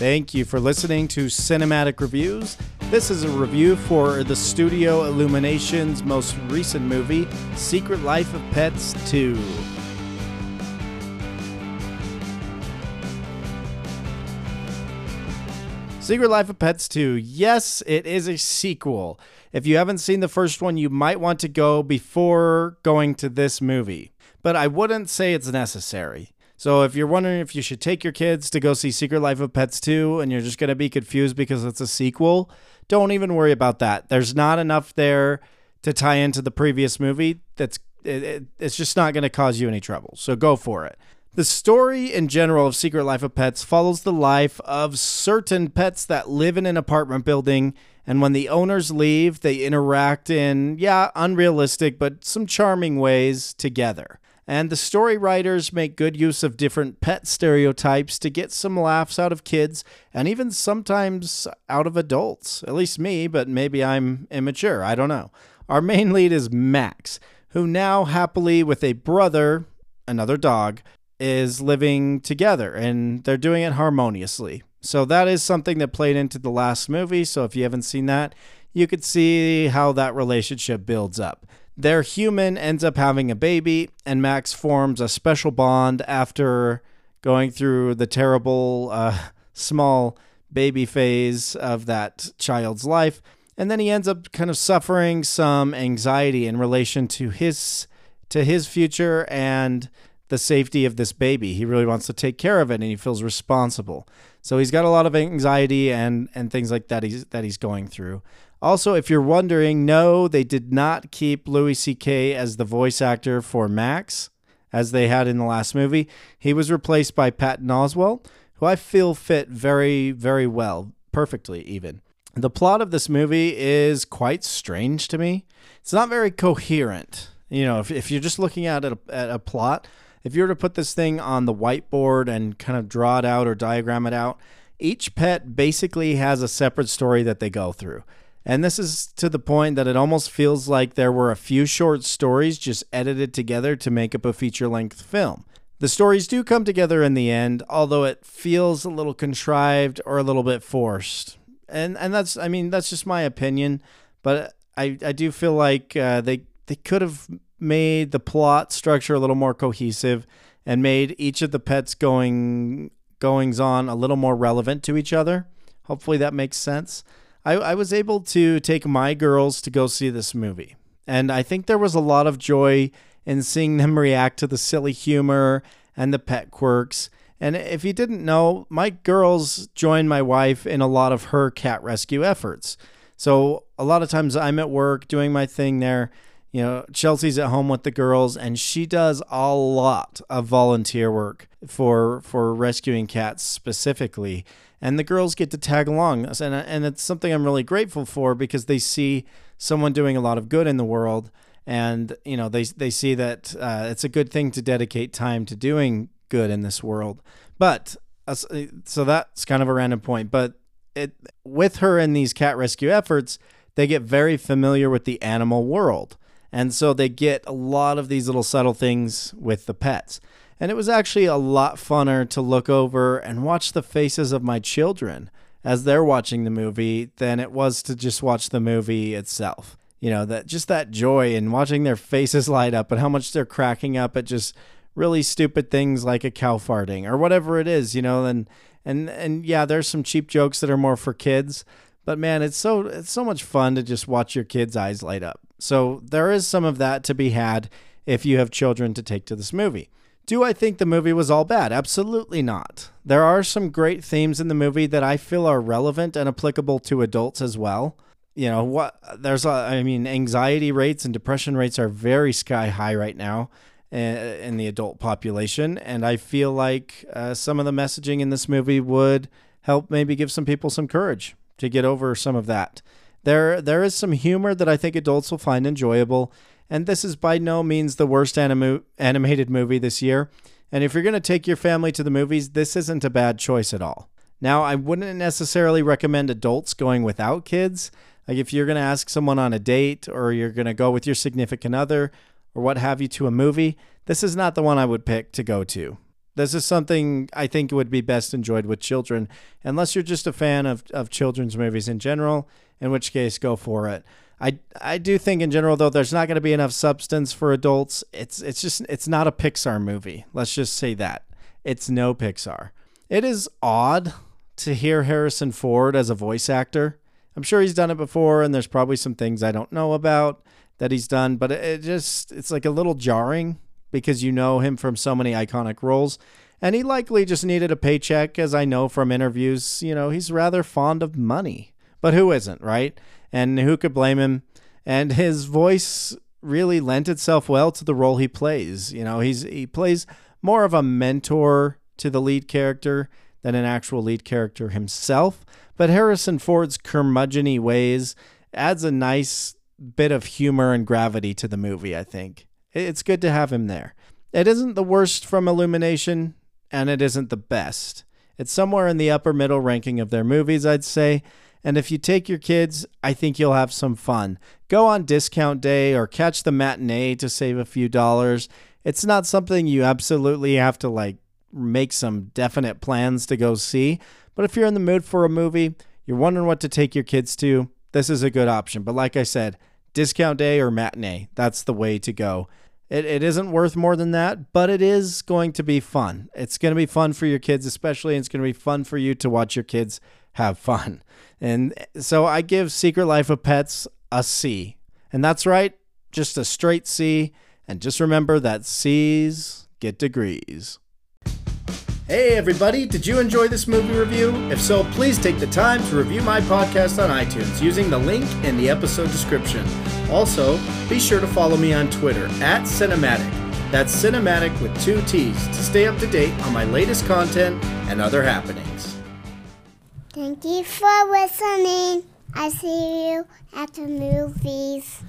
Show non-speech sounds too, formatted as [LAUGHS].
Thank you for listening to Cinematic Reviews. This is a review for the Studio Illumination's most recent movie, Secret Life of Pets 2. Secret Life of Pets 2. Yes, it is a sequel. If you haven't seen the first one, you might want to go before going to this movie, but I wouldn't say it's necessary. So if you're wondering if you should take your kids to go see Secret Life of Pets 2 and you're just going to be confused because it's a sequel, don't even worry about that. There's not enough there to tie into the previous movie that's it, it, it's just not going to cause you any trouble. So go for it. The story in general of Secret Life of Pets follows the life of certain pets that live in an apartment building, and when the owners leave, they interact in, yeah, unrealistic, but some charming ways together. And the story writers make good use of different pet stereotypes to get some laughs out of kids and even sometimes out of adults. At least me, but maybe I'm immature. I don't know. Our main lead is Max, who now happily with a brother, another dog, is living together and they're doing it harmoniously. So that is something that played into the last movie. So if you haven't seen that, you could see how that relationship builds up. Their human ends up having a baby, and Max forms a special bond after going through the terrible uh, [LAUGHS] small baby phase of that child's life. And then he ends up kind of suffering some anxiety in relation to his to his future and the safety of this baby. He really wants to take care of it and he feels responsible. So he's got a lot of anxiety and and things like that he's that he's going through. Also, if you're wondering, no, they did not keep Louis C.K. as the voice actor for Max as they had in the last movie. He was replaced by Patton Oswalt, who I feel fit very very well, perfectly even. The plot of this movie is quite strange to me. It's not very coherent. You know, if, if you're just looking at a, at a plot, if you were to put this thing on the whiteboard and kind of draw it out or diagram it out, each pet basically has a separate story that they go through. And this is to the point that it almost feels like there were a few short stories just edited together to make up a feature length film. The stories do come together in the end, although it feels a little contrived or a little bit forced. And and that's I mean that's just my opinion, but I I do feel like uh, they they could have made the plot structure a little more cohesive and made each of the pets going goings on a little more relevant to each other. Hopefully that makes sense. I, I was able to take my girls to go see this movie. And I think there was a lot of joy in seeing [LAUGHS] them react to the silly humor and the pet quirks. And if you didn't know, my girls joined my wife in a lot of her cat rescue efforts. So a lot of times I'm at work doing my thing there you know, Chelsea's at home with the girls, and she does a lot of volunteer work for for rescuing cats specifically. And the girls get to tag along, and and it's something I'm really grateful for because they see someone doing a lot of good in the world, and you know they they see that uh, it's a good thing to dedicate time to doing good in this world. But uh, so that's kind of a random point, but it with her in these cat rescue efforts, they get very familiar with the animal world and so they get a lot of these little subtle things with the pets. And it was actually a lot funner to look over and watch the faces of my children as they're watching the movie than it was to just watch the movie itself. You know, that just that joy in watching their faces [LAUGHS] light up and how much they're cracking up at just really stupid things like a cow farting or whatever it is, you know, and and and yeah, there's some cheap jokes that are more for kids, but man, it's so it's so much fun to just watch your kids' eyes light up. So there is some of that to be had if you have children to take to this movie. Do I think the movie was all bad? Absolutely not. There are some great themes in the movie that I feel are relevant and applicable to adults as well. You know, what there's a, I mean, anxiety rates and depression rates are very sky high right now eh, in the adult population. And I feel like uh, some of the messaging in this movie would help maybe give some people some courage to get over some of that. There, there is some humor that I think adults will find enjoyable, and this is by no means the worst anim- animated movie this year. And if you're going to take your family to the movies, this isn't a bad choice at all. Now, I wouldn't necessarily recommend adults going without kids. Like if you're going to ask someone on a date or you're going to go with your significant other or what have you to a movie, this is not the one I would pick to go to. This is something I think would be best enjoyed with children, unless you're just a fan of, of children's movies in general, in which case, go for it. I, I do think in general though there's not going to be enough substance for adults. It's it's just it's not a Pixar movie. Let's just say that. It's no Pixar. It is odd to hear Harrison Ford as a voice actor. I'm sure he's done it before and there's probably some things I don't know about that he's done, but it just it's like a little jarring because you know him from so many iconic roles. And he likely just needed a paycheck, as I know from interviews. You know, he's rather fond of money. But who isn't, right? And who could blame him? And his voice really lent itself well to the role he plays. You know, he's he plays more of a mentor to the lead character than an actual lead character himself. But Harrison Ford's curmudgeony ways adds a nice bit of humor and gravity to the movie, I think. It's good to have him there. It isn't the worst from Illumination, and it isn't the best. It's somewhere in the upper middle ranking of their movies, I'd say. And if you take your kids, I think you'll have some fun. Go on discount day or catch the matinee to save a few dollars. It's not something you absolutely have to like make some definite plans to go see. But if you're in the mood for a movie, you're wondering what to take your kids to, this is a good option. But like I said, discount day or matinee. That's the way to go. It, it isn't worth more than that, but it is going to be fun. It's going to be fun for your kids, especially, and it's going to be fun for you to watch your kids have fun. And so I give Secret Life of Pets a C. And that's right, just a straight C. And just remember that C's get degrees. Hey, everybody, did you enjoy this movie review? If so, please take the time to review my podcast on iTunes using the link in the episode description. Also, be sure to follow me on Twitter at Cinematic. That's Cinematic with two T's to stay up to date on my latest content and other happenings. Thank you for listening. I see you at the movies.